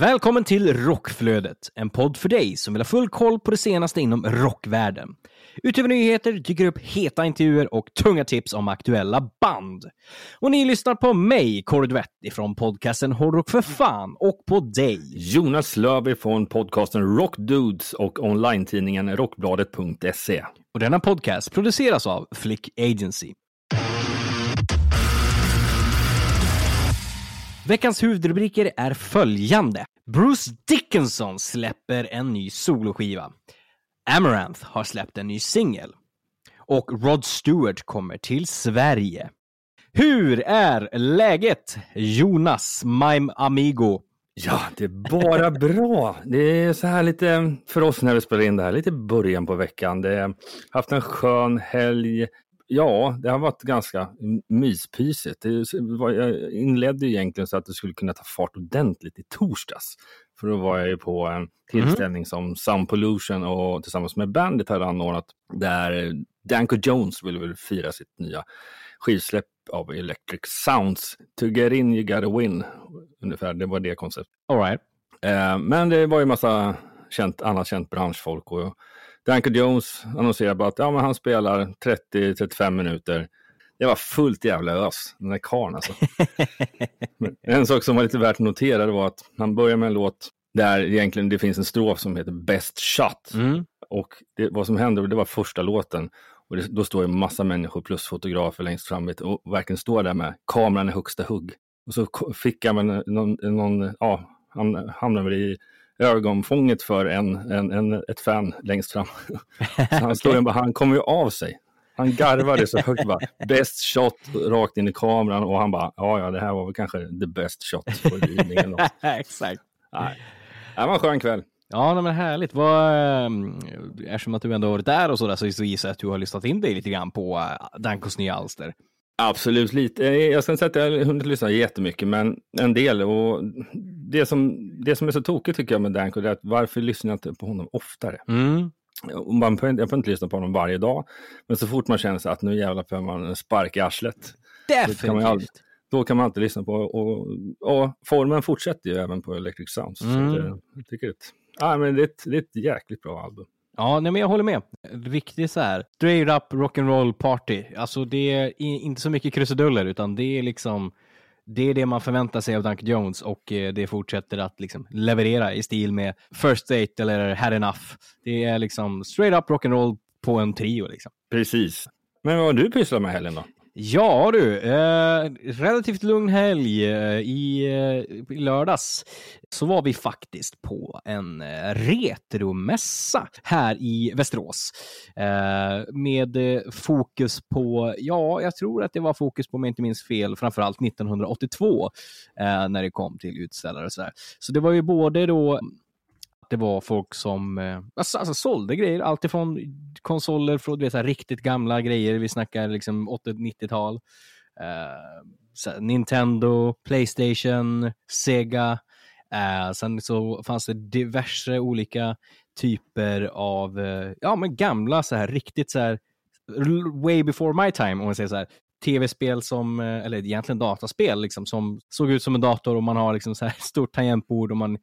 Välkommen till Rockflödet, en podd för dig som vill ha full koll på det senaste inom rockvärlden. Utöver nyheter dyker upp heta intervjuer och tunga tips om aktuella band. Och ni lyssnar på mig, Kåre Duvett, ifrån podcasten Hårdrock för fan, och på dig. Jonas Löv från podcasten Rockdudes och online-tidningen rockbladet.se. Och denna podcast produceras av Flick Agency. Veckans huvudrubriker är följande. Bruce Dickinson släpper en ny soloskiva. Amaranth har släppt en ny singel. Och Rod Stewart kommer till Sverige. Hur är läget, Jonas, my amigo? Ja, det är bara bra. Det är så här lite för oss när vi spelar in det här, lite början på veckan. Det har haft en skön helg. Ja, det har varit ganska myspysigt. Jag inledde egentligen så att det skulle kunna ta fart ordentligt i torsdags. För då var jag ju på en tillställning mm. som Sound Pollution och tillsammans med Bandit hade anordnat där Danko Jones ville väl fira sitt nya skivsläpp av Electric Sounds. To get in you gotta win. Ungefär, det var det konceptet. All right. Eh, men det var ju massa känt, annat känt branschfolk och Danko Jones annonserade bara att ja, men han spelar 30-35 minuter. Det var fullt jävla ös, den där karln alltså. en sak som var lite värt att notera var att han börjar med en låt där egentligen det finns en strof som heter Best Shot. Mm. Och det, vad som hände, det var första låten. Och det, då står det massa människor plus fotografer längst fram och verkligen står där med kameran i högsta hugg. Och så fick han någon, någon ja, han hamnade väl i ögonfånget för en, en, en, ett fan längst fram. Så han, okay. står, han kommer ju av sig. Han garvade så högt bara, best shot rakt in i kameran och han bara, ja ja det här var väl kanske the best shot. Exakt. Nej. Det var en skön kväll. Ja, men härligt. Vad, ehm, eftersom att du ändå varit där och så, där, så gissar jag att du har lyssnat in dig lite grann på uh, Dankos nya alster. Absolut lite. Eh, jag ska inte säga att jag har hunnit lyssna jättemycket, men en del. Och det som, det som är så tokigt tycker jag med Danko, är att varför lyssnar jag inte på honom oftare? Mm. Man jag får inte lyssna på honom varje dag, men så fort man känner sig att nu jävlar får man en spark i arslet. Definitivt. Då kan man, aldrig, då kan man alltid lyssna på, och, och formen fortsätter ju även på Electric Sounds. Mm. Så det, jag tycker det, ah, men det, är ett, det är ett jäkligt bra album. Ja, nej, men jag håller med. Riktigt så här, straight up rock'n'roll party. Alltså det är inte så mycket krusiduller, utan det är liksom det är det man förväntar sig av Dunk Jones och eh, det fortsätter att liksom leverera i stil med First Date eller Had Enough. Det är liksom straight up rock'n'roll på en trio. Liksom. Precis. Men vad har du pysslat med helgen då? Ja du, eh, relativt lugn helg. Eh, I, eh, I lördags så var vi faktiskt på en eh, retromässa här i Västerås. Eh, med eh, fokus på, ja, jag tror att det var fokus på, om jag inte minns fel, framförallt 1982 eh, när det kom till utställare och sådär. Så det var ju både då det var folk som eh, alltså, alltså, sålde grejer, alltifrån konsoler från du vet, så här, riktigt gamla grejer, vi snackar liksom 80-90-tal. Eh, Nintendo, Playstation, Sega. Eh, sen så fanns det diverse olika typer av eh, ja, men gamla, så här, riktigt så här, way before my time, om man säger så här, tv-spel som, eh, eller egentligen dataspel, liksom, som såg ut som en dator och man har liksom så här stort tangentbord och man, eh,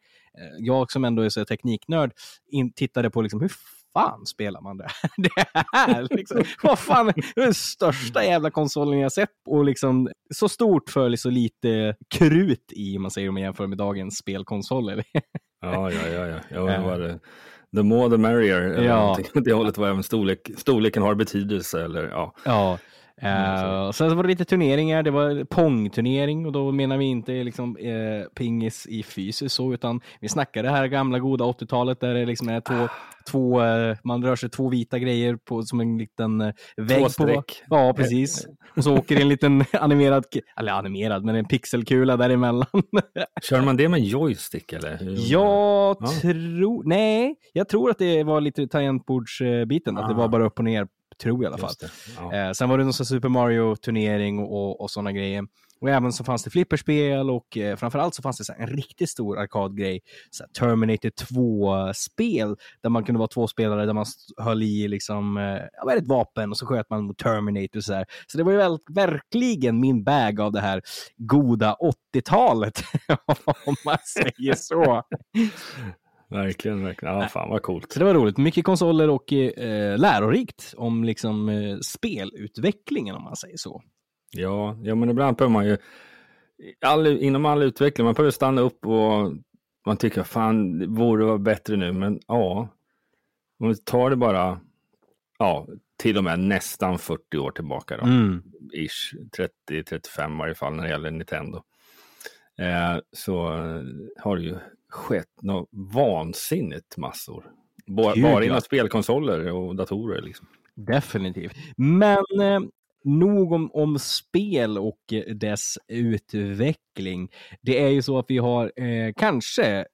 jag som ändå är så tekniknörd, in, tittade på liksom, hur fan spelar man det, det här? Liksom, vad fan, den största jävla konsolen jag sett och liksom så stort för så lite krut i, om man säger om man jämför med dagens spelkonsoler. ja, ja, ja, ja. ja var det. The more the merrier. Ja. Det hållet var även storlek, storleken har betydelse. Eller, ja. ja. Uh, sen så var det lite turneringar, det var pongturnering och då menar vi inte liksom eh, pingis i fysiskt så, utan vi snackar det här gamla goda 80-talet där det liksom är två, Ah. två eh, man rör sig två vita grejer på som en liten eh, vägg. På, streck. ja, precis. Och så åker det en liten animerad, eller animerad, men en pixelkula däremellan. Kör man det med joystick eller? Jag Ja. tror, nej, jag tror att det var lite tangentbordsbiten, att det Ah. var bara upp och ner, tror jag i alla fall. Ja. Eh, sen var det någon Super Mario-turnering och, och, sådana grejer. Och även så fanns det flipperspel och eh, framförallt så fanns det en riktigt stor arkadgrej. Terminator 2-spel där man kunde vara två spelare där man höll i liksom, eh, ett vapen och så sköt man mot Terminator. Så, här. så det var ju väl, verkligen min bag av det här goda 80-talet, om man säger så. Verkligen, verkligen. Ja, fan vad coolt. Så det var roligt. Mycket konsoler och eh, lärorikt om liksom, eh, spelutvecklingen om man säger så. Ja, ja, men ibland behöver man ju, all, inom all utveckling, man behöver stanna upp och man tycker, fan, det borde vara bättre nu, men ja, om vi tar det bara, ja, till och med nästan 40 år tillbaka då, Mm. ish, 30-35 i varje fall när det gäller Nintendo, eh, så eh, har det ju skett något vansinnigt massor. Bara, Gud, bara inom spelkonsoler och datorer liksom. Definitivt. Men eh, nog om, om spel och eh, dess utveckling. Det är ju så att vi har eh, kanske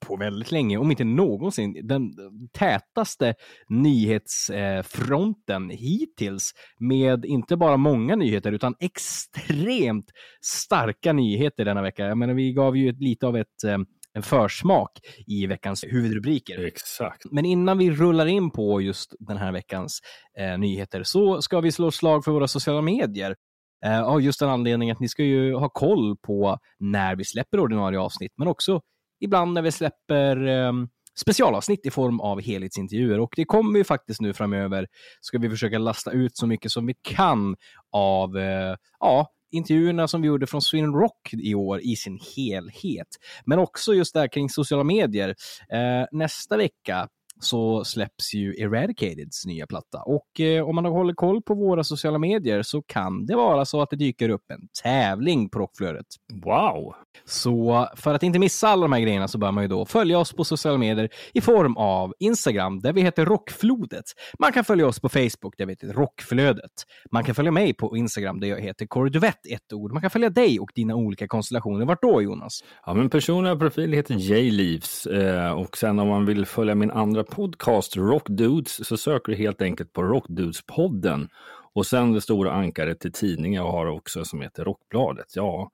på väldigt länge, om inte någonsin, den tätaste nyhetsfronten hittills med inte bara många nyheter utan extremt starka nyheter denna vecka. Jag menar, vi gav ju lite av ett, eh, en försmak i veckans huvudrubriker. Exakt. Men innan vi rullar in på just den här veckans eh, nyheter så ska vi slå slag för våra sociala medier. Eh, av just den anledningen att ni ska ju ha koll på när vi släpper ordinarie avsnitt, men också ibland när vi släpper eh, specialavsnitt i form av helhetsintervjuer. Och det kommer ju faktiskt nu framöver, ska vi försöka lasta ut så mycket som vi kan av eh, ja, intervjuerna som vi gjorde från Sweden Rock i år i sin helhet. Men också just där kring sociala medier. Eh, nästa vecka så släpps ju Eradicateds nya platta. Och eh, om man håller koll på våra sociala medier så kan det vara så att det dyker upp en tävling på Rockflödet. Wow! Så för att inte missa alla de här grejerna så bör man ju då följa oss på sociala medier i form av Instagram där vi heter Rockflodet. Man kan följa oss på Facebook där vi heter Rockflödet. Man kan följa mig på Instagram där jag heter Kåre ett ord. Man kan följa dig och dina olika konstellationer. Vart då Jonas? Ja, min personliga profil heter J-Leaves eh, och sen om man vill följa min andra podcast Rock Dudes så söker du helt enkelt på Rock Dudes-podden. Och sen det stora ankaret till tidningen jag har också som heter Rockbladet. Ja,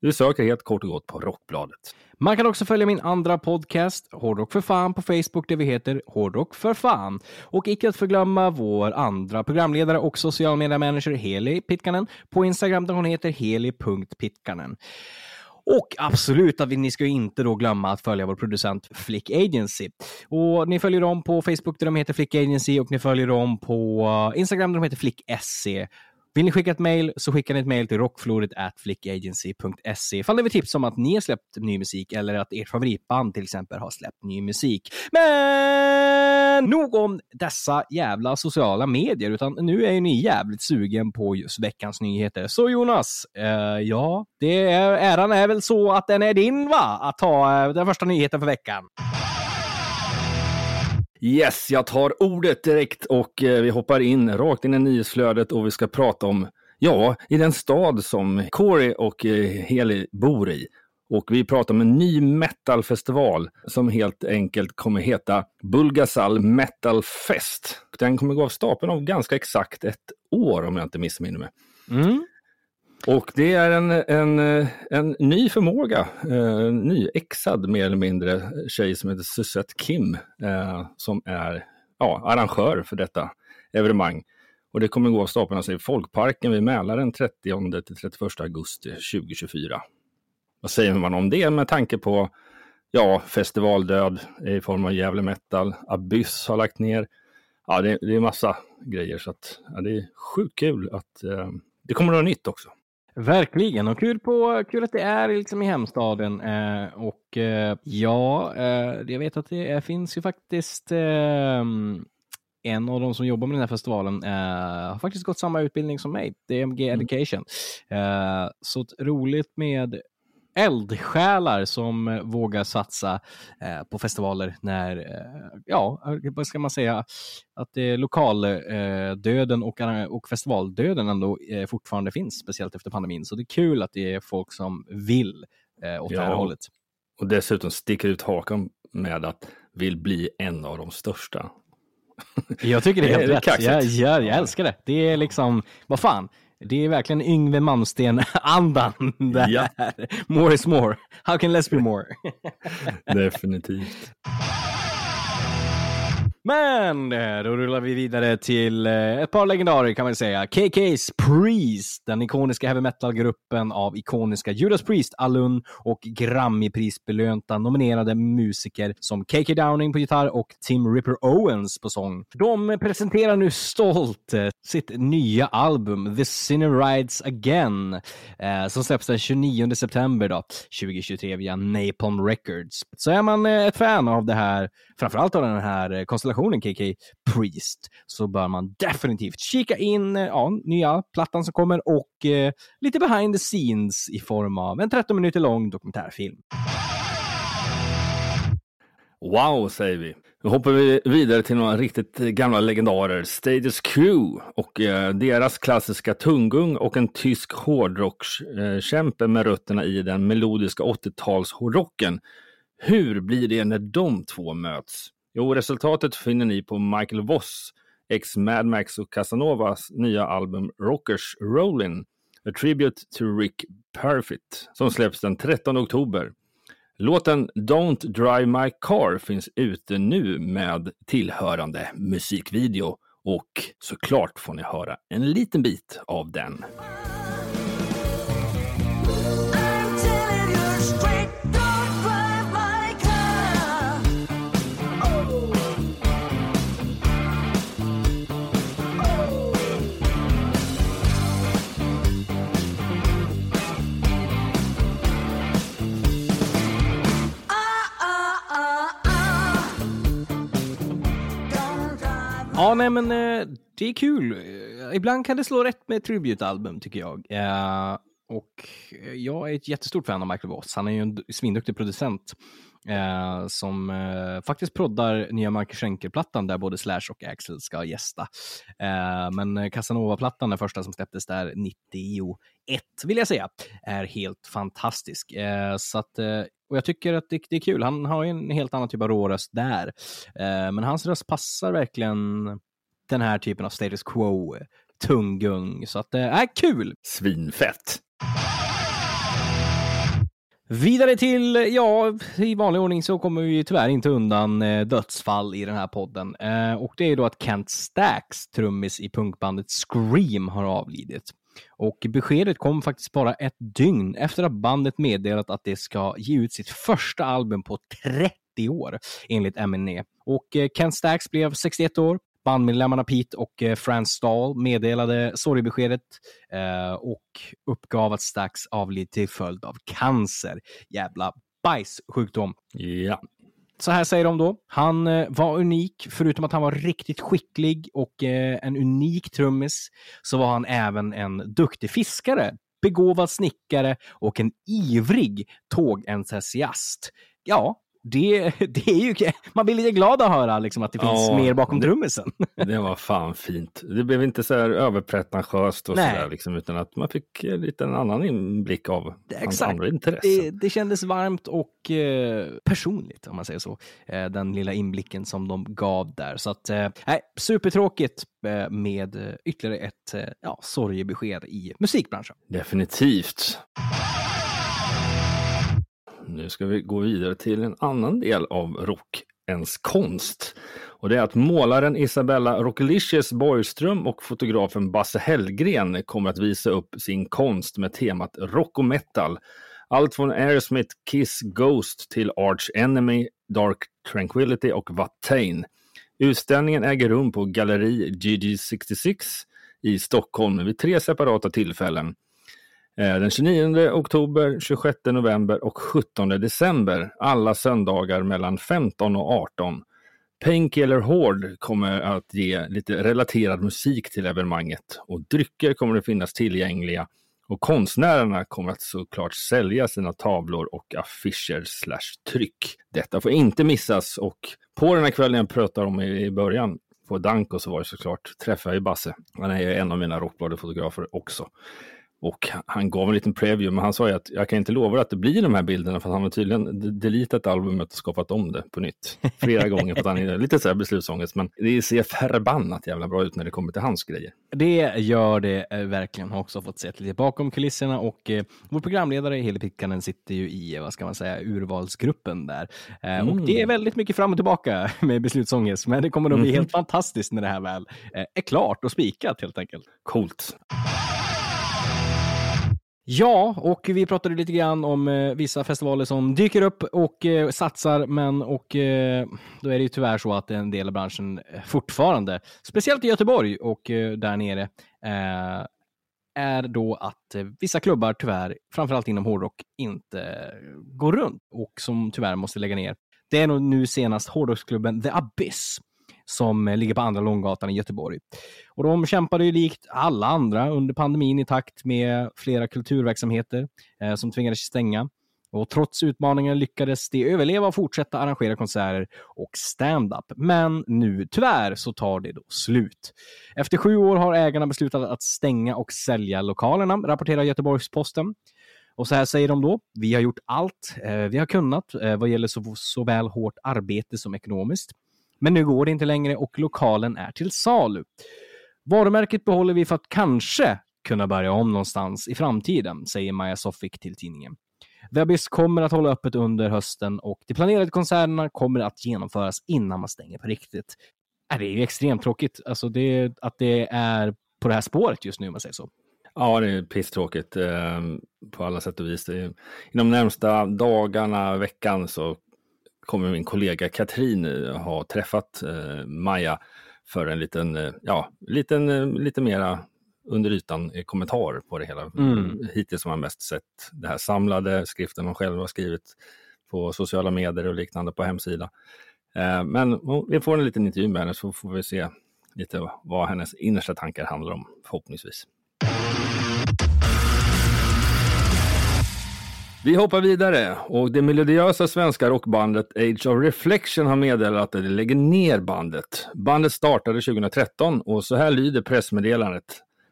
du söker helt kort och gott på Rockbladet. Man kan också följa min andra podcast, Hårdrock för fan, på Facebook där vi heter Hårdrock för fan. Och icke att förglömma vår andra programledare och social media manager Heli Pitkanen på Instagram där hon heter heli.pitkanen. Och absolut, att vi, ni ska inte då glömma att följa vår producent Flick Agency. Och ni följer dem på Facebook där de heter Flick Agency och ni följer dem på eh, Instagram där de heter Flick SC. Vill ni skicka ett mejl så skickar ni ett mejl till rockfloret@flickagency.se ifall ni vill tipsa om att ni har släppt ny musik eller att ert favoritband till exempel har släppt ny musik. Men nog om dessa jävla sociala medier, utan nu är ju ni jävligt sugen på just veckans nyheter. Så Jonas, eh, ja, det är, äran är väl så att den är din va? Att ta eh, den första nyheten för veckan. Yes, jag tar ordet direkt och eh, vi hoppar in rakt in i nyhetsflödet och vi ska prata om, ja, i den stad som Corey och eh, Heli bor i. Och vi pratar om en ny metalfestival som helt enkelt kommer heta Bulgasal Metal Fest. Den kommer gå av stapeln om ganska exakt ett år om jag inte missminner mig. Mm. Och det är en, en, en ny förmåga, eh, nyexad mer eller mindre tjej som heter Suzette Kim eh, som är ja, arrangör för detta evenemang. Och det kommer gå av stapeln alltså i Folkparken vid Mälaren 30 till 31 augusti 2024. Vad säger man om det med tanke på ja, festivaldöd i form av Gävle Metal, Abyss har lagt ner. Ja, det, det är massa grejer så att ja, det är sjukt kul att eh, det kommer något nytt också. Verkligen, och kul, på, kul att det är liksom i hemstaden. Eh, och eh, ja, eh, jag vet att det finns ju faktiskt eh, en av de som jobbar med den här festivalen eh, har faktiskt gått samma utbildning som mig, DMG Education. Eh, så roligt med eldsjälar som eh, vågar satsa eh, på festivaler när, eh, ja, vad ska man säga, att lokaldöden och, och festivaldöden ändå fortfarande finns, speciellt efter pandemin. Så det är kul att det är folk som vill eh, åt det här Ja. hållet. Och dessutom sticker ut hakan med att vill bli en av de största. Jag tycker det är Det är helt rätt. Jag, jag, jag älskar det. Det är liksom, vad fan, det är verkligen Yngve Malmsten-andan. det Ja. More is more. How can less be more? Definitivt. Men eh, då rullar vi vidare till eh, ett par legendarer kan man säga. KK's Priest, den ikoniska heavy metal-gruppen av ikoniska Judas Priest, Alun och Grammy-prisbelönta nominerade musiker som KK Downing på gitarr och Tim Ripper Owens på sång. De presenterar nu stolt eh, sitt nya album The Sinner Rides Again som släpps den 29 september då, 2023 via Napalm Records. Så är man ett fan av det här, framförallt av den här konstellationen konstellationen KK Priest, så bör man definitivt kika in eh, ja, nya plattan som kommer och eh, lite behind the scenes i form av en 13 minuter lång dokumentärfilm. Wow, säger vi. Nu hoppar vi vidare till några riktigt gamla legendarer. Status Q och eh, deras klassiska tunggung och en tysk hårdrockskämpe med rötterna i den melodiska 80-tals hårdrocken. Hur blir det när de två möts? Jo, resultatet finner ni på Michael Voss, ex Mad Max och Casanovas nya album Rockers Rollin', A Tribute to Rick Perfitt, som släpps den 13 oktober. Låten Don't Drive My Car finns ute nu med tillhörande musikvideo och såklart får ni höra en liten bit av den. Ja, nej men eh, det är kul. Eh, ibland kan det slå rätt med tributealbum tycker jag. Eh, och jag är ett jättestort fan av Michael Voss. Han är ju en svinduktig producent eh, som eh, faktiskt proddar nya Marcus Schenker-plattan där både Slash och Axel ska gästa. Eh, men Casanova-plattan, den första som släpptes där 91, vill jag säga, är helt fantastisk. Eh, så att, eh, och jag tycker att det, det är kul. Han har ju en helt annan typ av råröst där. Eh, men hans röst passar verkligen den här typen av status quo, tunggung. Så att det är kul! Svinfett! Vidare till, ja, i vanlig ordning så kommer vi ju tyvärr inte undan eh, dödsfall i den här podden. Eh, och det är då att Kent Stacks, trummis i punkbandet Scream, har avlidit. Och beskedet kom faktiskt bara ett dygn efter att bandet meddelat att det ska ge ut sitt första album på 30 år, enligt MNE. Och eh, Kent Stacks blev 61 år. Bandmedlemmarna Pete och eh, Frans Stahl meddelade sorgebeskedet eh, och uppgav att Stacks avlid till följd av cancer. Jävla bajssjukdom. Ja, Så här säger de då. Han eh, var unik, förutom att han var riktigt skicklig och eh, en unik trummis, så var han även en duktig fiskare, begåvad snickare och en ivrig tågentusiast. Ja, det, det är ju, man blir lite glad att höra liksom, att det finns Ja, mer bakom det- trummisen. det var fan fint. Det blev inte så här överpretentiöst och sådär, liksom, utan att man fick lite en annan inblick av hans andra intressen. Det, det kändes varmt och eh, personligt, om man säger så. Eh, den lilla inblicken som de gav där. Så att, eh, supertråkigt eh, med eh, ytterligare ett eh, ja, sorgebesked i musikbranschen. Definitivt. Nu ska vi gå vidare till en annan del av rockens konst. Och det är att målaren Isabella Rockelicious Borgström och fotografen Basse Hellgren kommer att visa upp sin konst med temat rock och metal. Allt från Aerosmith, Kiss, Ghost till Arch Enemy, Dark Tranquility och Watain. Utställningen äger rum på Galleri GG66 i Stockholm vid tre separata tillfällen. Eh, den 29 oktober, 26 november och 17 december. Alla söndagar mellan 15 och 18. Painkiller Horde kommer att ge lite relaterad musik till evenemanget och drycker kommer att finnas tillgängliga och konstnärerna kommer att såklart sälja sina tavlor och affischer slash tryck. Detta får inte missas och på den här kvällen jag pratade om i början på Danko så var det såklart träffade jag ju Basse. Han är ju en av mina rockbladefotografer också. Och han gav en liten preview, men han sa ju att jag kan inte lova att det blir de här bilderna för att han har tydligen de- deletat albumet och skapat om det på nytt. Flera gånger för att han är lite så här beslutsångest, men det ser förbannat jävla bra ut när det kommer till hans grejer. Det gör det eh, verkligen. Har också fått sett lite bakom kulisserna och eh, vår programledare Heli Pikkanen sitter ju i, eh, vad ska man säga, urvalsgruppen där. Eh, Och det är väldigt mycket fram och tillbaka med beslutsångest, men det kommer att bli helt fantastiskt när det här väl eh, är klart och spikat helt enkelt. Coolt. Ja, och vi pratade lite grann om eh, vissa festivaler som dyker upp och eh, satsar, men och eh, då är det ju tyvärr så att en del av branschen eh, fortfarande, speciellt i Göteborg och eh, där nere, eh, är då att eh, vissa klubbar tyvärr, framförallt inom hårdrock, inte går runt och som tyvärr måste lägga ner. Det är nog nu senast hårdrocksklubben The Abyss som eh, ligger på Andra Långgatan i Göteborg. Och de kämpade ju likt alla andra under pandemin i takt med flera kulturverksamheter eh, som tvingades stänga. Och trots utmaningen lyckades de överleva och fortsätta arrangera konserter och stand-up. Men nu, tyvärr, så tar det då slut. Efter sju år har ägarna beslutat att stänga och sälja lokalerna, rapporterar Göteborgs-Posten. Och så här säger de då, vi har gjort allt eh, vi har kunnat eh, vad gäller såväl hårt arbete som ekonomiskt. Men nu går det inte längre och lokalen är till salu. Varumärket behåller vi för att kanske kunna börja om någonstans i framtiden, säger Maja Sofik till tidningen. The Abyss kommer att hålla öppet under hösten och de planerade konserterna kommer att genomföras innan man stänger på riktigt. Äh, det är ju extremt tråkigt alltså det, att det är på det här spåret just nu, om man säger så. Ja, det är pisstråkigt eh, på alla sätt och vis. Det är, inom närmsta dagarna, veckan så kommer min kollega Katrin ha träffat eh, Maja för en liten, eh, ja, liten, eh, lite mera under ytan eh, kommentar på det hela. Mm. Hittills har man mest sett det här samlade, skriften hon själv har skrivit på sociala medier och liknande på hemsida. Eh, men vi får en liten intervju med henne så får vi se lite vad hennes innersta tankar handlar om förhoppningsvis. Vi hoppar vidare och det melodiösa svenska rockbandet Age of Reflection har meddelat att de lägger ner bandet. Bandet startade 2013 och så här lyder pressmeddelandet.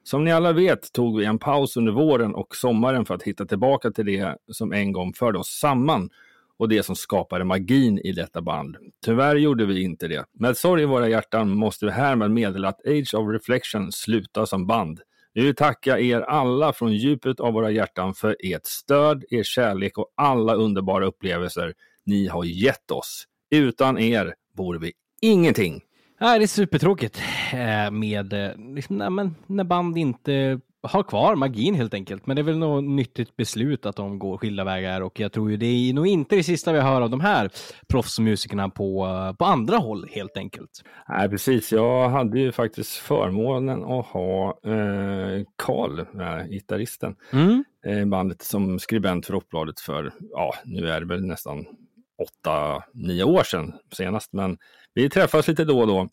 Som ni alla vet tog vi en paus under våren och sommaren för att hitta tillbaka till det som en gång förde oss samman och det som skapade magin i detta band. Tyvärr gjorde vi inte det. Med sorg i våra hjärtan måste vi härmed meddela att Age of Reflection slutar som band. Vi vill tacka er alla från djupet av våra hjärtan för ert stöd, er kärlek och alla underbara upplevelser ni har gett oss. Utan er vore vi ingenting. Nej, det är supertråkigt eh, med eh, liksom, när, men, när band inte har kvar magin helt enkelt. Men det är väl något nyttigt beslut att de går skilda vägar och jag tror ju det är nog inte det sista vi hör av de här proffsmusikerna på, eh, på andra håll helt enkelt. Nej, precis. Jag hade ju faktiskt förmånen att ha eh, Karl, eh, gitarristen, Mm. eh, bandet som skribent för Rockbladet för, ja, nu är det väl nästan åtta, nio år sedan senast, men vi träffas lite då och då.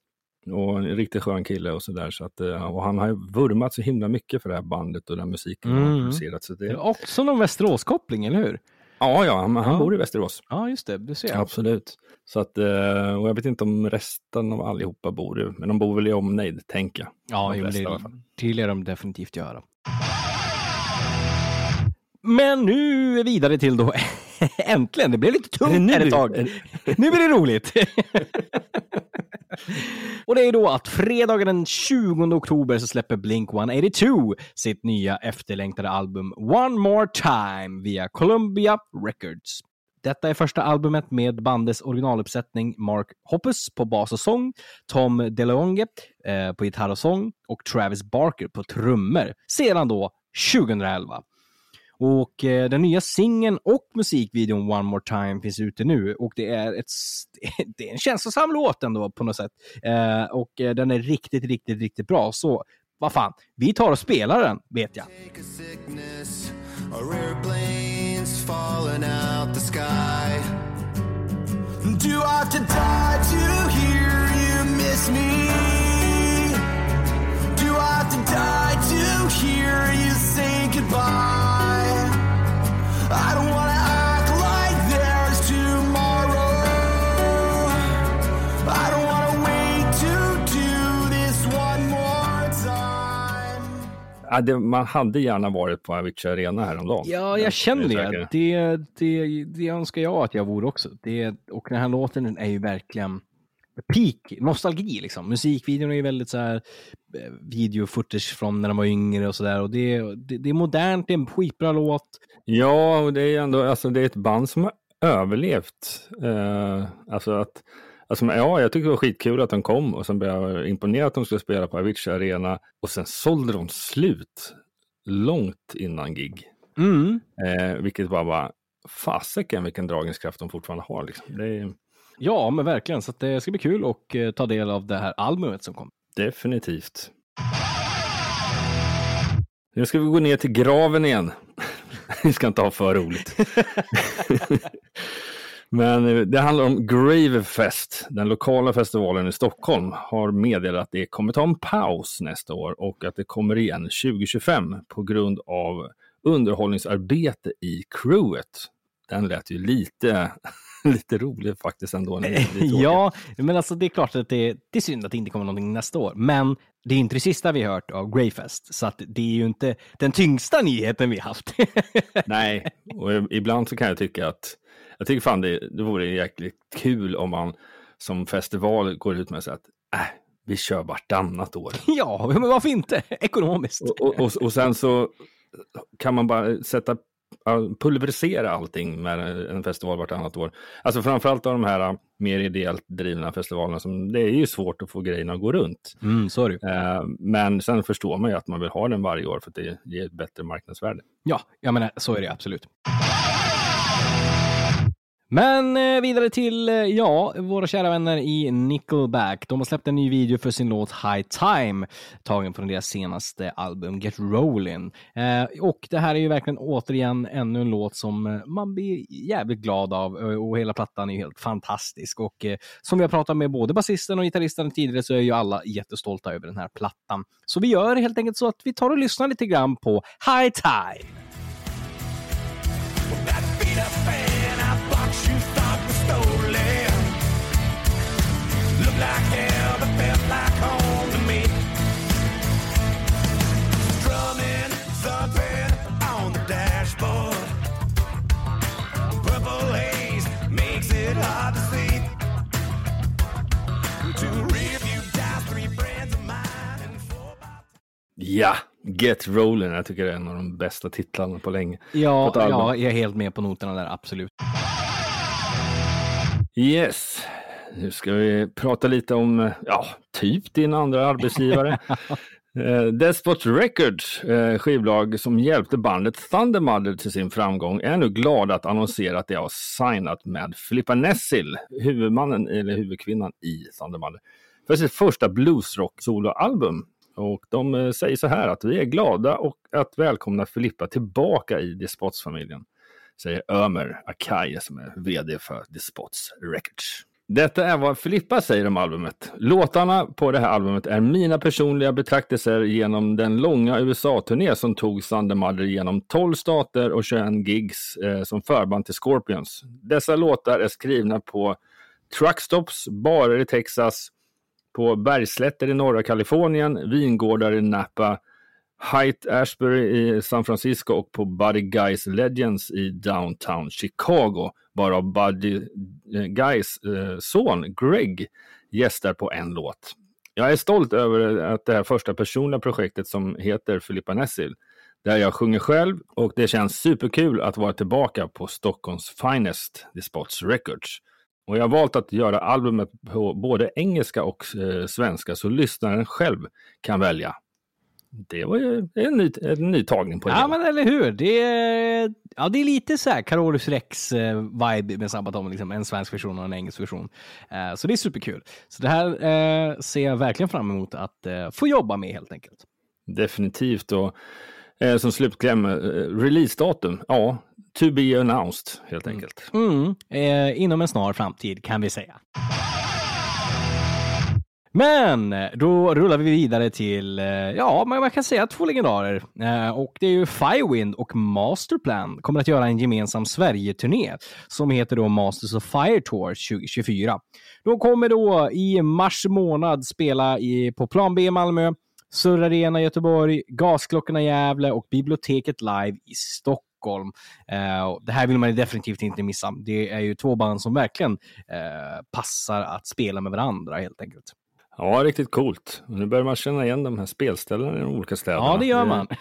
Och en riktigt skön kille och sådär. Så att, eh, och han har ju vurmat så himla mycket för det här bandet och den musiken han har Mm. producerat. Så Det är det, också någon Västeråskoppling, eller hur? ja, ja, han, han bor i Västerås. Ja, just det. Du ser. Absolut. Så att, eh, och jag vet inte om resten av allihopa bor i, men de bor väl i omnejd, tänker jag. Ja, De flesta det, det lär de definitivt göra. Men nu vidare till då, äntligen, det blev lite tungt här ett tag. Nu blir det roligt. Och det är då att fredagen den 20 oktober så släpper Blink-182 sitt nya efterlängtade album One More Time via Columbia Records. Detta är första albumet med bandets originaluppsättning Mark Hoppus på bas och sång, Tom DeLonge eh, på gitarr och sång och Travis Barker på trummor sedan då 2011. Och eh, den nya singeln och musikvideon One More Time finns ute nu och det är, ett, det är en känslosam låt ändå på något sätt. Eh, och eh, den är riktigt, riktigt, riktigt bra. Så vad fan, vi tar och spelar den vet jag. Do I have to die to hear you say goodbye? Ja, det, man hade gärna varit på Avicii Arena häromdagen. Ja, jag känner det. Det, det. det önskar jag att jag vore också. Det, och den här låten är ju verkligen peak nostalgi liksom. Musikvideon är ju väldigt så här eh, video-footage från när de var yngre och så där. Och det, det, det är modernt, det är en skitbra låt. Ja, och det är ändå, alltså det är ett band som har överlevt. Eh, alltså att, alltså, ja, jag tycker det var skitkul att de kom och sen blev jag imponerad att de skulle spela på Avicii Arena och sen sålde de slut långt innan gig. Mm. Eh, vilket bara var, fasiken vilken dragningskraft de fortfarande har. Liksom. Är Ja, men verkligen. Så att det ska bli kul att eh, ta del av det här albumet som kom. definitivt. Nu ska vi gå ner till graven igen. Vi ska inte ha för roligt. Men eh, det handlar om Gravefest. Den lokala festivalen i Stockholm har meddelat att det kommer ta en paus nästa år och att det kommer igen 2025 på grund av underhållningsarbete i crewet. Den lät ju lite, lite rolig faktiskt ändå. ja, men alltså det är klart att det, det är synd att det inte kommer någonting nästa år. Men det är inte det sista vi hört av Greyfest, så att det är ju inte den tyngsta nyheten vi haft. Nej, och ibland så kan jag tycka att jag tycker fan det, det vore jäkligt kul om man som festival går ut med så att äh, vi kör vartannat år. ja, men varför inte? Ekonomiskt. Och, och, och, och sen så kan man bara sätta pulverisera allting med en festival vartannat år. Alltså framförallt av de här äh, mer ideellt drivna festivalerna som det är ju svårt att få grejerna att gå runt. Mm, ju. Eh, men sen förstår man ju att man vill ha den varje år för att det ger ett bättre marknadsvärde. Ja, jag menar, så är det absolut. Men eh, vidare till, eh, ja, våra kära vänner i Nickelback. De har släppt en ny video för sin låt High Time, tagen från deras senaste album Get Rollin'. Eh, och det här är ju verkligen återigen ännu en låt som eh, man blir jävligt glad av eh, och hela plattan är ju helt fantastisk. Och eh, som vi har pratat med både basisten och gitarristen tidigare så är ju alla jättestolta över den här plattan. Så vi gör helt enkelt så att vi tar och lyssnar lite grann på High Time. Ja, Get Rollin'. Jag tycker det är en av de bästa titlarna på länge. Ja, På ja, jag är helt med på noterna där, absolut. Yes, nu ska vi prata lite om, eh, ja, typ din andra arbetsgivare. Eh, Despot Records, eh, skivbolag som hjälpte bandet Thunder Mother till sin framgång, är nu glada att annonsera att de har signat med Filippa Nessil, huvudmannen eller huvudkvinnan i Thunder Mother, för sitt första bluesrock-soloalbum. Och de eh, säger så här att vi är glada och att välkomna Filippa tillbaka i Despots-familjen säger Ömer Akai som är vd för Despots Records. Detta är vad Filippa säger om albumet. Låtarna på det här albumet är mina personliga betraktelser genom den långa USA-turné som tog Thunder genom 12 stater och 21 gigs eh, som förband till Scorpions. Dessa låtar är skrivna på truckstops, barer i Texas, på Bergslätter i norra Kalifornien, vingårdar i Napa, Height Ashbury i San Francisco och på Buddy Guys Legends i downtown Chicago, varav Buddy eh, Guys eh, son Greg gästar på en låt. Jag är stolt över att det här första personliga projektet som heter Filippa Nessil, där jag sjunger själv och det känns superkul att vara tillbaka på Stockholms Finest, The Spots Records. Och jag har valt att göra albumet på både engelska och eh, svenska så lyssnaren själv kan välja. Det var ju en ny, en ny tagning på det. Ja, hela. men eller hur? Det är, ja, det är lite så här Carolus Rex-vibe med samma om liksom en svensk version och en engelsk version. Eh, så det är superkul. Så det här eh, ser jag verkligen fram emot att eh, få jobba med helt enkelt. Definitivt. Och eh, som slutkläm, eh, releasedatum, ja, to be announced helt enkelt. Mm, eh, inom en snar framtid kan vi säga. Men då rullar vi vidare till, eh, ja, man man kan säga två legendarer. Eh, Och det är ju Firewind och Masterplan kommer att göra en gemensam Sverige-turné som heter då Masters of Fire Tour 2024. De kommer då i mars månad spela i, på Plan B i Malmö, Surr Arena i Göteborg, Gasklockorna i Gävle och Biblioteket Live i Stockholm. Eh, och det här vill man definitivt inte missa. Det är ju två band som verkligen eh, passar att spela med varandra helt enkelt. Ja, riktigt coolt. Nu börjar man känna igen de här spelställena i de olika städerna. Ja, det gör man.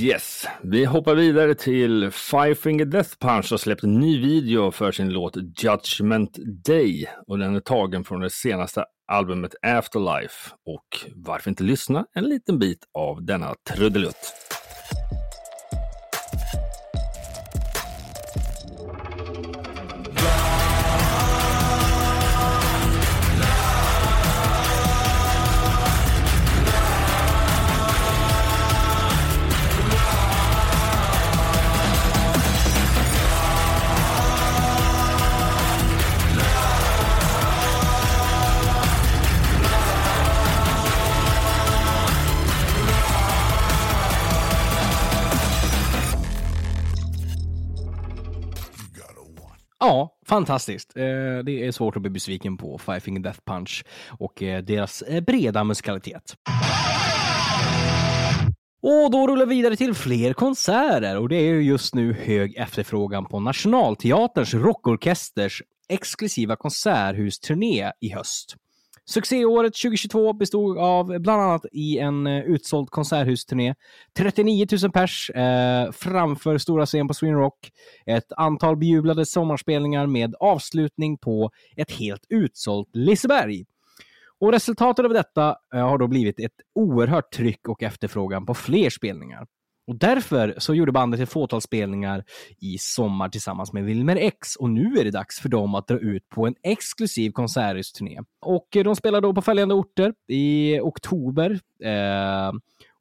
Yes, vi hoppar vidare till Five Finger Death Punch har släppt en ny video för sin låt Judgment Day och den är tagen från det senaste albumet Afterlife. Och varför inte lyssna en liten bit av denna trudelutt. Ja, fantastiskt. Eh, det är svårt att bli besviken på Five Finger Death Punch och eh, deras eh, breda musikalitet. Och då rullar vi vidare till fler konserter och det är ju just nu hög efterfrågan på Nationalteaterns rockorkesters exklusiva konserthusturné i höst. Succéåret 2022 bestod av bland annat i en eh, utsåld konserthusturné, 39 000 pers eh, framför stora scen på Sweden Rock, ett antal bejublade sommarspelningar med avslutning på ett helt utsålt Liseberg. Och resultatet av detta eh, har då blivit ett oerhört tryck och efterfrågan på fler spelningar. Och därför så gjorde bandet ett fåtal spelningar i sommar tillsammans med Wilmer X och nu är det dags för dem att dra ut på en exklusiv konserthusturné. Och de spelar då på följande orter i oktober. Eh,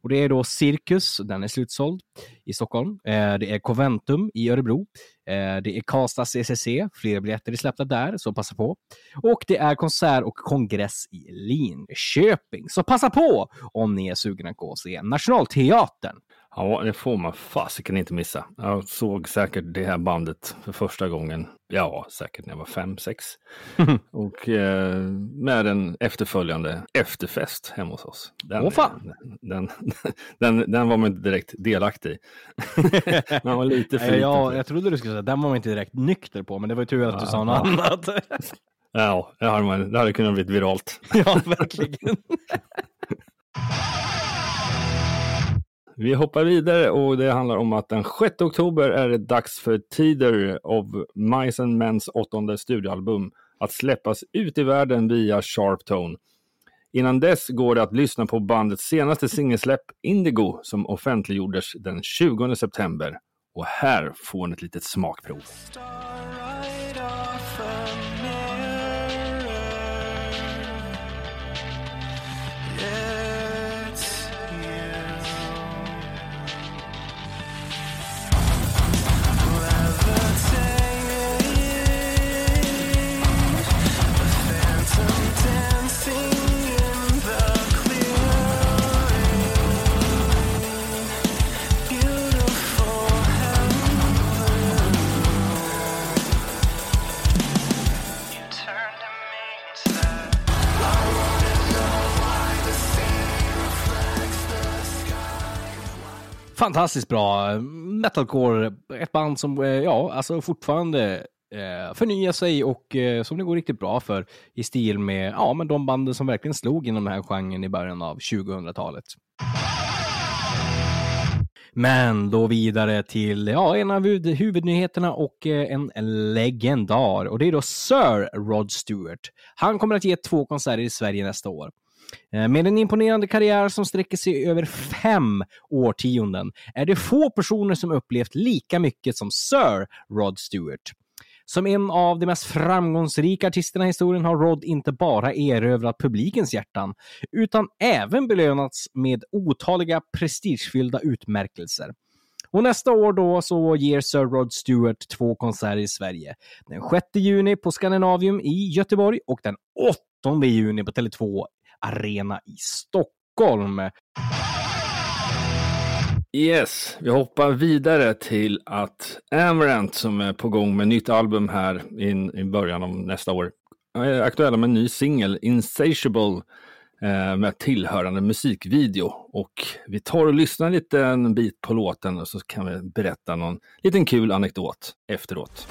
och det är då Cirkus, den är slutsåld i Stockholm. Eh, det är Coventum i Örebro. Eh, det är Karlstad CCC, fler biljetter är släppta där, så passa på. Och det är konsert och kongress i Linköping, så passa på om ni är sugna på att se Nationalteatern. Ja, det får man fasiken inte missa. Jag såg säkert det här bandet för första gången, ja, säkert när jag var fem, sex. och eh, med en efterföljande efterfest hemma hos oss. Den, Åh, fan. Den, den, den var man inte direkt delaktig i. man var lite för Ja, jag trodde du skulle säga den var man inte direkt nykter på, men det var ju tur att du sa något Ja. annat. Ja, det hade, man, det hade kunnat bli viralt. ja, verkligen. Vi hoppar vidare och det handlar om att den 6 oktober är det dags för Tider of Mice and Men's åttonde studioalbum att släppas ut i världen via Sharptone. Innan dess går det att lyssna på bandets senaste singelsläpp Indigo som offentliggjordes den 20 september. Och här får ni ett litet smakprov. Fantastiskt bra metalcore. Ett band som eh, ja, alltså fortfarande eh, förnyar sig och eh, som det går riktigt bra för i stil med ja, men de banden som verkligen slog inom den här genren i början av 2000-talet. Men då vidare till ja, en av huvudnyheterna och eh, en legendar. Och det är då Sir Rod Stewart. Han kommer att ge två konserter i Sverige nästa år. Eh, med en imponerande karriär som sträcker sig över fem årtionden är det få personer som upplevt lika mycket som Sir Rod Stewart. Som en av de mest framgångsrika artisterna i historien har Rod inte bara erövrat publikens hjärtan, utan även belönats med otaliga prestigefyllda utmärkelser. Och nästa år då så ger Sir Rod Stewart två konserter i Sverige. Den 6 juni på Scandinavium i Göteborg och den 8 juni på Tele2 Arena i Stockholm. Yes, vi hoppar vidare till att Amarant som är på gång med nytt album här in, i början av nästa år är aktuella med en ny singel, Insatiable, eh, med tillhörande musikvideo. Och vi tar och lyssnar lite en bit på låten och så kan vi berätta någon liten kul anekdot efteråt.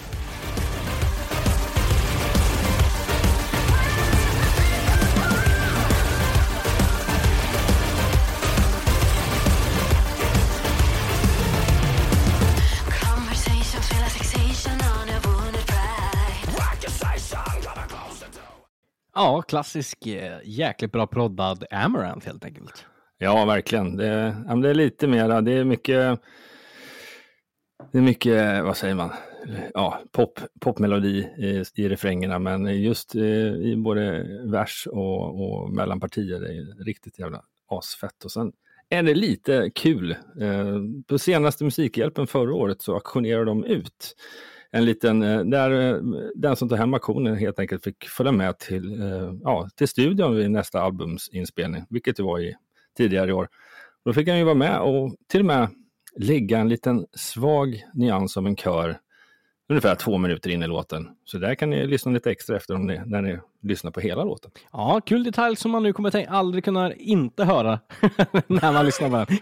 Ja, klassisk eh, jäkligt bra proddad Amaranth helt enkelt. Ja, verkligen. Det, det är lite mera, det är mycket, det är mycket, vad säger man, ja, pop, popmelodi i, i refrängerna, men just eh, i både vers och, och mellanpartier, det är riktigt jävla asfett. Och sen är det lite kul. Eh, på senaste Musikhjälpen förra året så auktionerade de ut en liten, eh, där eh, den som tar hem auktionen helt enkelt fick följa med till, eh, ja, till studion vid nästa albumsinspelning, vilket det var i tidigare i år. Då fick han ju vara med och till och med lägga en liten svag nyans av en kör ungefär två minuter in i låten. Så där kan ni lyssna lite extra efter om ni, när ni lyssnar på hela låten. Ja, kul detalj som man nu kommer tänka, aldrig kunna inte höra när man lyssnar på den.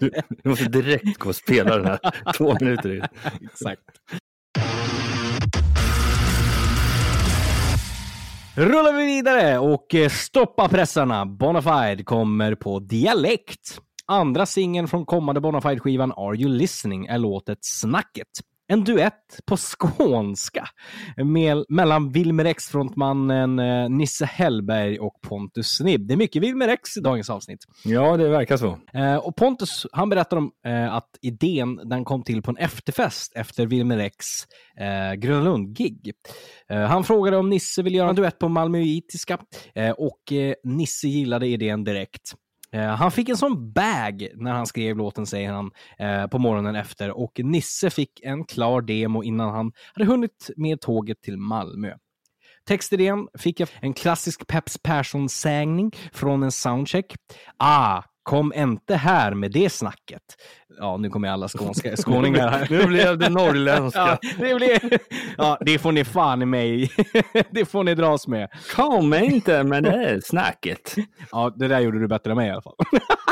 Du, du måste direkt gå och spela den här två minuter in. Exakt. Rullar vi vidare och eh, stoppa pressarna. Bonafide kommer på dialekt. Andra singeln från kommande Bonafide-skivan Are You Listening är låtet Snacket. En duett på skånska med, mellan Wilmer X-frontmannen eh, Nisse Hellberg och Pontus Snibb. Det är mycket Wilmer X i dagens avsnitt. Ja, det verkar så. Eh, och Pontus, han berättar om eh, att idén den kom till på en efterfest efter Wilmer X eh, Gröna Lund-gig. Eh, han frågade om Nisse ville göra en duett på malmöitiska eh, och eh, Nisse gillade idén direkt. Eh, han fick en sån bag när han skrev låten, säger han, eh, på morgonen efter och Nisse fick en klar demo innan han hade hunnit med tåget till Malmö. Textidén fick jag en klassisk Peps Persson-sägning från en soundcheck. Ah, kom inte här med det snacket. Ja, nu kommer alla skånska, skåningar här. Nu blev det norrländska. Ja, det, blir, ja, det får ni fan i mig. det får ni dras med. Kom inte med det snacket. Ja, det där gjorde du bättre än mig i alla fall.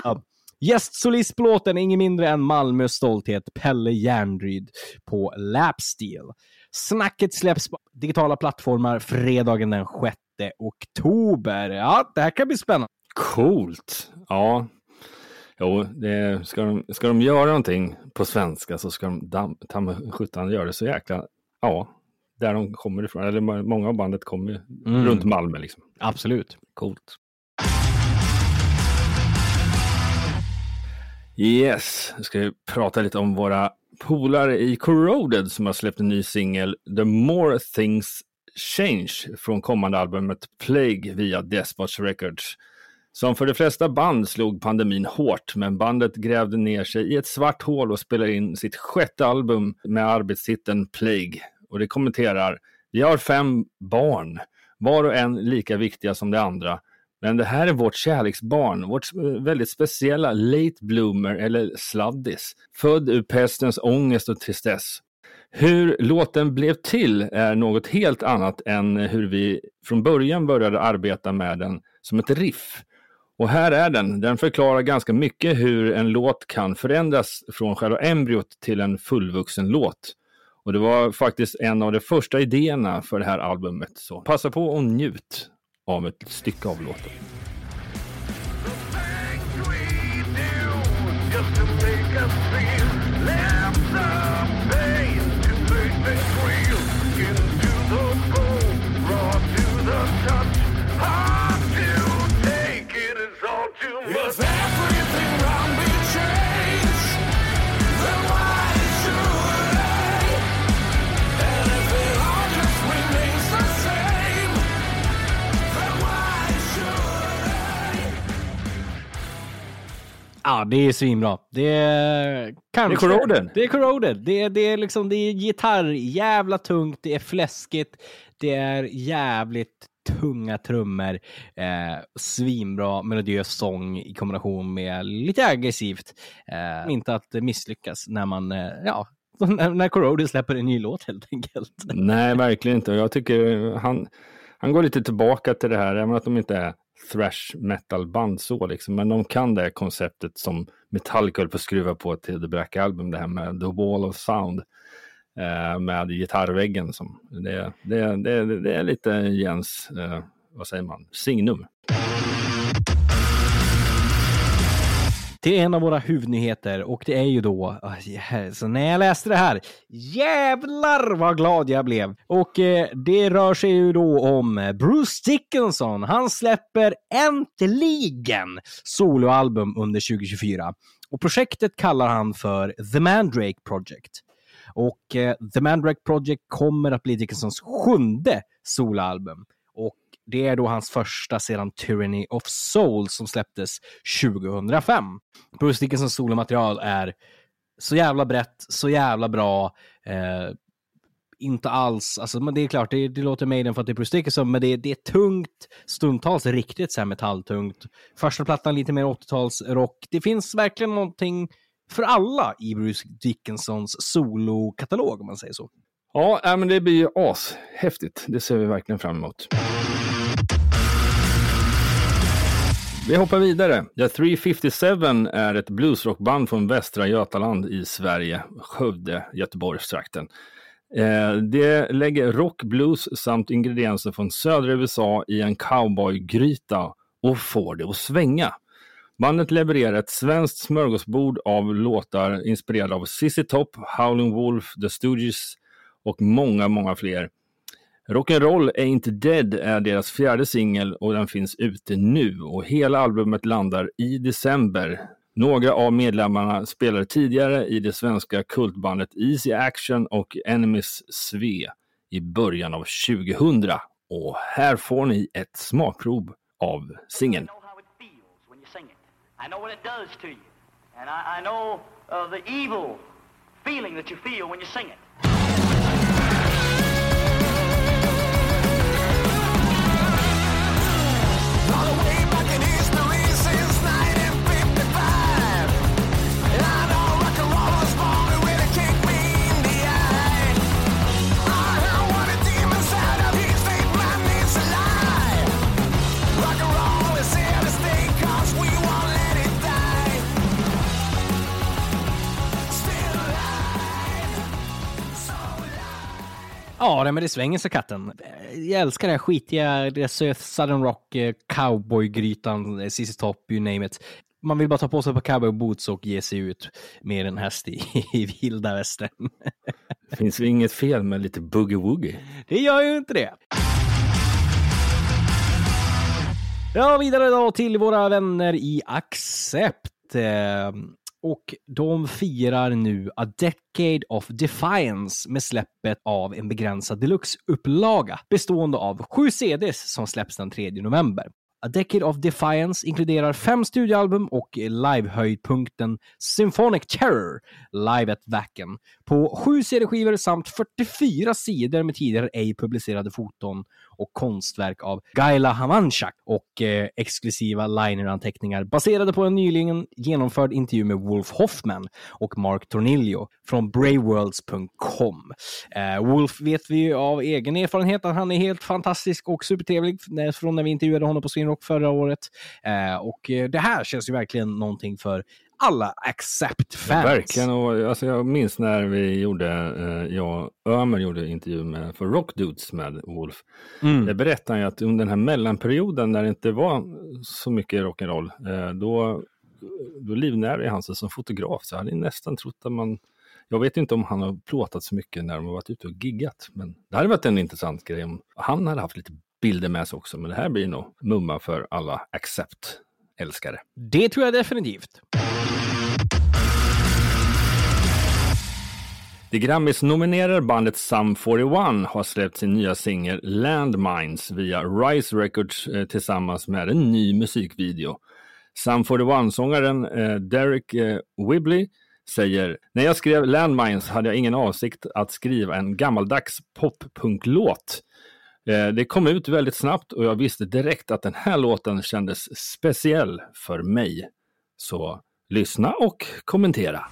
ja. Gästsolist på låten ingen mindre än Malmös stolthet Pelle Järnryd på Lapsteel. Snacket släpps på digitala plattformar fredagen den 6 oktober. Ja, det här kan bli spännande. Coolt. Ja. Jo, det, ska, de, ska de göra någonting på svenska så ska de ta med sjutton göra det så jäkla, ja, där de kommer ifrån. Eller må- många av bandet kommer Mm. runt Malmö liksom. Absolut. Coolt. Yes, nu ska vi prata lite om våra polare i Corroded som har släppt en ny singel, The More Things Change, från kommande albumet Plague via Despots Records. Som för de flesta band slog pandemin hårt, men bandet grävde ner sig i ett svart hål och spelade in sitt sjätte album med arbetstiteln Plague. Och det kommenterar, vi har fem barn, var och en lika viktiga som de andra. Men det här är vårt kärleksbarn, vårt eh, väldigt speciella late bloomer eller sladdis, född ur pestens ångest och tristess. Hur låten blev till är något helt annat än hur vi från början började arbeta med den som ett riff. Och här är den. Den förklarar ganska mycket hur en låt kan förändras från själva embryot till en fullvuxen låt. Och det var faktiskt en av de första idéerna för det här albumet. Så passa på och njut av ett stycke av låten. Ja, det är svinbra. Det är kanske... Det är Corroded. Det är Corroded. Det är, det är liksom, det är gitarr, jävla tungt, det är fläskigt, det är jävligt tunga trummor, eh, svinbra melodiös sång i kombination med lite aggressivt. Eh, inte att misslyckas när man, eh, ja, när Corroded släpper en ny låt helt enkelt. Nej, verkligen inte. Jag tycker han, han går lite tillbaka till det här, även att de inte är thrash metal band så liksom, men de kan det konceptet som Metallica höll på att skruva på till The Black Album, det här med The Wall of Sound eh, med gitarrväggen. Som, det, det, det, det är lite Jens, eh, vad säger man, signum. Till en av våra huvudnyheter och det är ju då, ah, så när jag läste det här, jävlar vad glad jag blev! Och eh, det rör sig ju då om Bruce Dickinson. Han släpper äntligen soloalbum under 2024 och projektet kallar han för The Mandrake Project. Och eh, The Mandrake Project kommer att bli Dickinsons sjunde soloalbum. Och det är då hans första sedan Tyranny of Souls som släpptes 2005. Bruce Dickinsons solomaterial är så jävla brett, så jävla bra. Eh, inte alls, alltså, men det är klart, det, det låter Maiden för att det är Bruce Dickinson, men det, det är tungt, stundtals riktigt så här metalltungt. Första plattan lite mer 80-talsrock. Det finns verkligen någonting för alla i Bruce Dickinsons solokatalog, om man säger så. Ja, äh, men det blir ju ashäftigt. Det ser vi verkligen fram emot. Vi hoppar vidare. The 357 är ett bluesrockband från Västra Götaland i Sverige, Skövde, Göteborgstrakten. Eh, det lägger rock, blues samt ingredienser från södra USA i en cowboygryta och får det att svänga. Bandet levererar ett svenskt smörgåsbord av låtar inspirerade av ZZ Top, Howlin' Wolf, The Stooges och många, många fler. Rock'n'Roll Ain't Dead är deras fjärde singel och den finns ute nu och hela albumet landar i december. Några av medlemmarna spelade tidigare i det svenska kultbandet Easy Action och Enemies Sve i början av 2000. Och här får ni ett smakprov av singeln. I know what it does to you. And I, I know uh, the evil feeling that you feel when you sing it. Ja, men det svänger sig katten. Jag älskar det här skitiga, det är Southern Rock, eh, cowboygrytan, eh, ZZ Top, you name it. Man vill bara ta på sig ett par cowboy boots och ge sig ut med en häst i, i vilda västern. Det finns ju inget fel med lite boogie-woogie. Det gör ju inte det. Ja, vidare då till våra vänner i Accept. Och de firar nu A Decade of Defiance med släppet av en begränsad deluxe-upplaga bestående av sju CDs som släpps den 3 november. A Decade of Defiance inkluderar fem studioalbum och livehöjdpunkten Symphonic Terror, Live at Wacken, på sju CD-skivor samt 44 sidor med tidigare ej publicerade foton och konstverk av Gaila Hamanchak och eh, exklusiva lineranteckningar baserade på en nyligen genomförd intervju med Wolf Hoffman och Mark Tornillo från braveworlds.com. Eh, Wolf vet vi ju av egen erfarenhet att han är helt fantastisk och supertrevlig från när vi intervjuade honom på Swinrock förra året. Eh, och eh, det här känns ju verkligen någonting för alla Accept-fans. Verkligen. Och, alltså, jag minns när vi gjorde, eh, jag Ömer gjorde intervju med, för Rock Dudes med Wolf. Mm. Det berättade han ju att under den här mellanperioden när det inte var så mycket rock'n'roll, eh, då, då livnärde han sig som fotograf. Så jag hade nästan trott att man, jag vet inte om han har plåtat så mycket när de har varit ute och giggat, men det hade varit en intressant grej om han hade haft lite bilder med sig också. Men det här blir nog mumma för alla Accept-älskare. Det tror jag definitivt. Det Grammis-nominerade bandet Sum 41 har släppt sin nya singel Landmines via Rise Records eh, tillsammans med en ny musikvideo. Sum 41-sångaren eh, Derek eh, Wibley säger När jag skrev Landmines hade jag ingen avsikt att skriva en gammaldags poppunklåt. Det kom ut väldigt snabbt och jag visste direkt att den här låten kändes speciell för mig. Så lyssna och kommentera.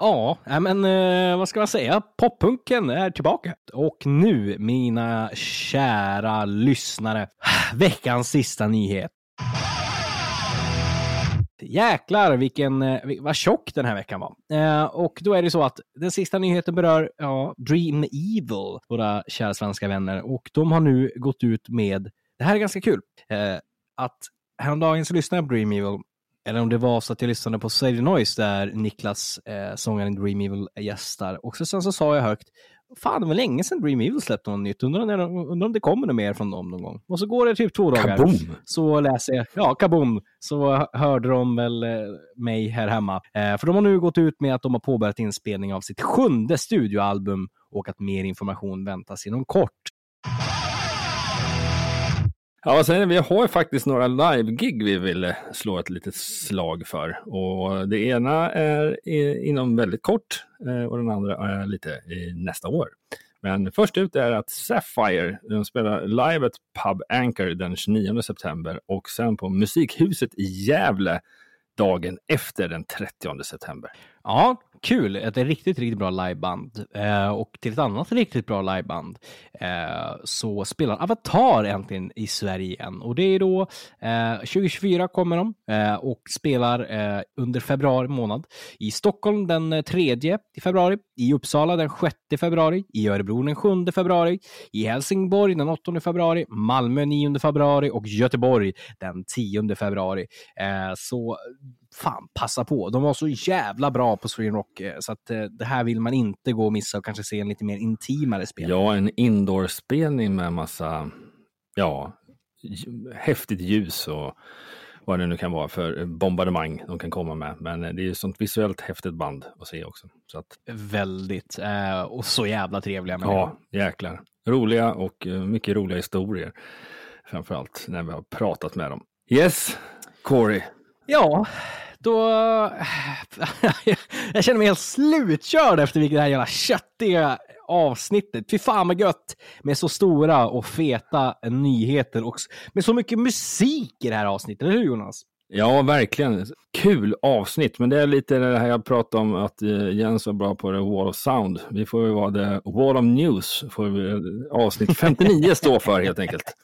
Ja, men eh, vad ska man säga? Poppunken är tillbaka. Och nu, mina kära lyssnare, veckans sista nyhet. Jäklar vilken, eh, vad tjock den här veckan var. Eh, och då är det så att den sista nyheten berör ja, Dream Evil, våra kära svenska vänner. Och de har nu gått ut med, det här är ganska kul, eh, att häromdagen så lyssnade jag på Dream Evil eller om det var så att jag lyssnade på Save the Noise där Niklas, eh, sångaren Dream Evil, gästar. Och så, sen så sa jag högt, fan det var länge sedan Dream Evil släppte något nytt, undrar, när, de- undrar om det kommer något mer från dem någon gång. Och så går det typ två dagar. Kaboom! Så läser jag, ja kaboom, så hö- hörde de väl eh, mig här hemma. Eh, för de har nu gått ut med att de har påbörjat inspelning av sitt sjunde studioalbum och att mer information väntas inom kort. Ja, sen, vi har faktiskt några live-gig vi vill eh, slå ett litet slag för. Och det ena är inom väldigt kort eh, och den andra är lite i nästa år. Men först ut är att Sapphire, de spelar live ett Pub Anchor den 29 september och sen på Musikhuset i Gävle dagen efter den 30 september. Ja, kul. Ett riktigt, riktigt bra liveband. Eh, och till ett annat riktigt bra liveband eh, så spelar Avatar äntligen i Sverige igen. Och det är då eh, 2024 kommer de eh, och spelar eh, under februari månad. I Stockholm den eh, 3 februari, i Uppsala den 6 februari, i Örebro den 7 februari, i Helsingborg den 8 februari, Malmö 9 februari och Göteborg den 10 februari. Eh, så fan, passa på. De var så jävla bra på Sweden Rock, eh, så att eh, det här vill man inte gå och missa och kanske se en lite mer intimare spel. Ja, en indoor-spelning med massa, ja, häftigt ljus och vad det nu kan vara för bombardemang de kan komma med. Men eh, det är ju sånt visuellt häftigt band att se också. Så att, Väldigt. Och så jävla trevliga människor. ja, jäklar. Roliga och mycket roliga historier. Framförallt när vi har pratat med dem. Yes, Corey. Ja, då... jag känner mig helt slutkörd efter det här jävla köttiga avsnittet. Fy fan vad gött med så stora och feta nyheter och med så mycket musik i det här avsnittet, eller hur Jonas? Ja, verkligen. Kul avsnitt, men det är lite det här jag pratade om att eh, Jens var bra på det Wall of Sound. Vi får ju vara det Wall of News, får vi, eh, avsnitt 59 stå för helt enkelt.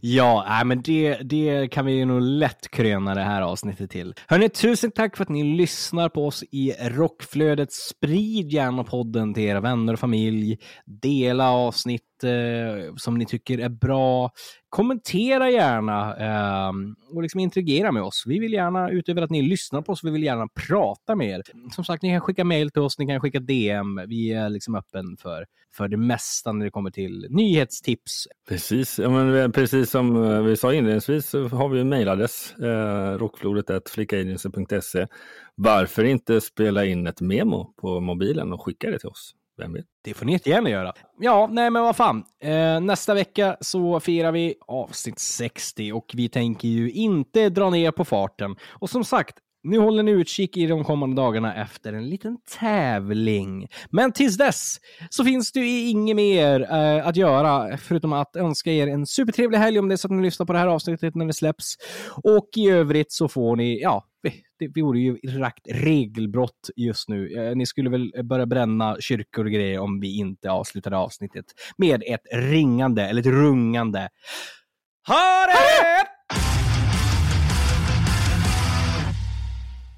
Ja, äh, men det, det kan vi ju nog lätt kröna det här avsnittet till. Hörni, tusen tack för att ni lyssnar på oss i Rockflödet. Sprid gärna podden till era vänner och familj. Dela avsnitt eh, som ni tycker är bra. Kommentera gärna eh, och liksom interagera med oss. Vi vill gärna, utöver att ni lyssnar på oss, vi vill gärna prata med er. Som sagt, ni kan skicka mejl till oss, ni kan skicka DM. Vi är liksom öppen för, för det mesta när det kommer till nyhetstips, Precis, ja, men eh, precis som eh, vi sa inledningsvis så har vi en mejladress, eh, rockflodet.flickagency.se. Varför inte spela in ett memo på mobilen och skicka det till oss? Vem vet? Det får ni jättegärna göra. Ja, nej men vad fan. Eh, nästa vecka så firar vi avsnitt 60 och vi tänker ju inte dra ner på farten. Och som sagt, nu håller ni utkik i de kommande dagarna efter en liten tävling. Men tills dess så finns det ju inget mer eh, att göra förutom att önska er en supertrevlig helg om det är så att ni lyssnar på det här avsnittet när det släpps. Och i övrigt så får ni, ja, det, vore ju rakt regelbrott just nu. Eh, ni skulle väl börja bränna kyrkor och grejer om vi inte avslutade avsnittet med ett ringande eller ett rungande. Ha det!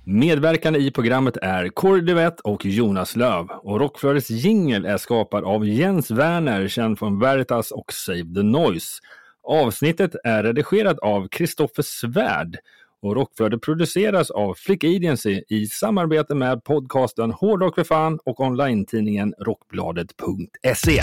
Medverkande i programmet är Kåre Duvett och Jonas Löv och Rockflödets jingel är skapad av Jens Werner, känd från Veritas och Save the Noise. Avsnittet är redigerat av Kristoffer Svärd och Rockflödet produceras av Flick Agency i samarbete med podcasten Hårdrock för fan och online-tidningen Rockbladet.se.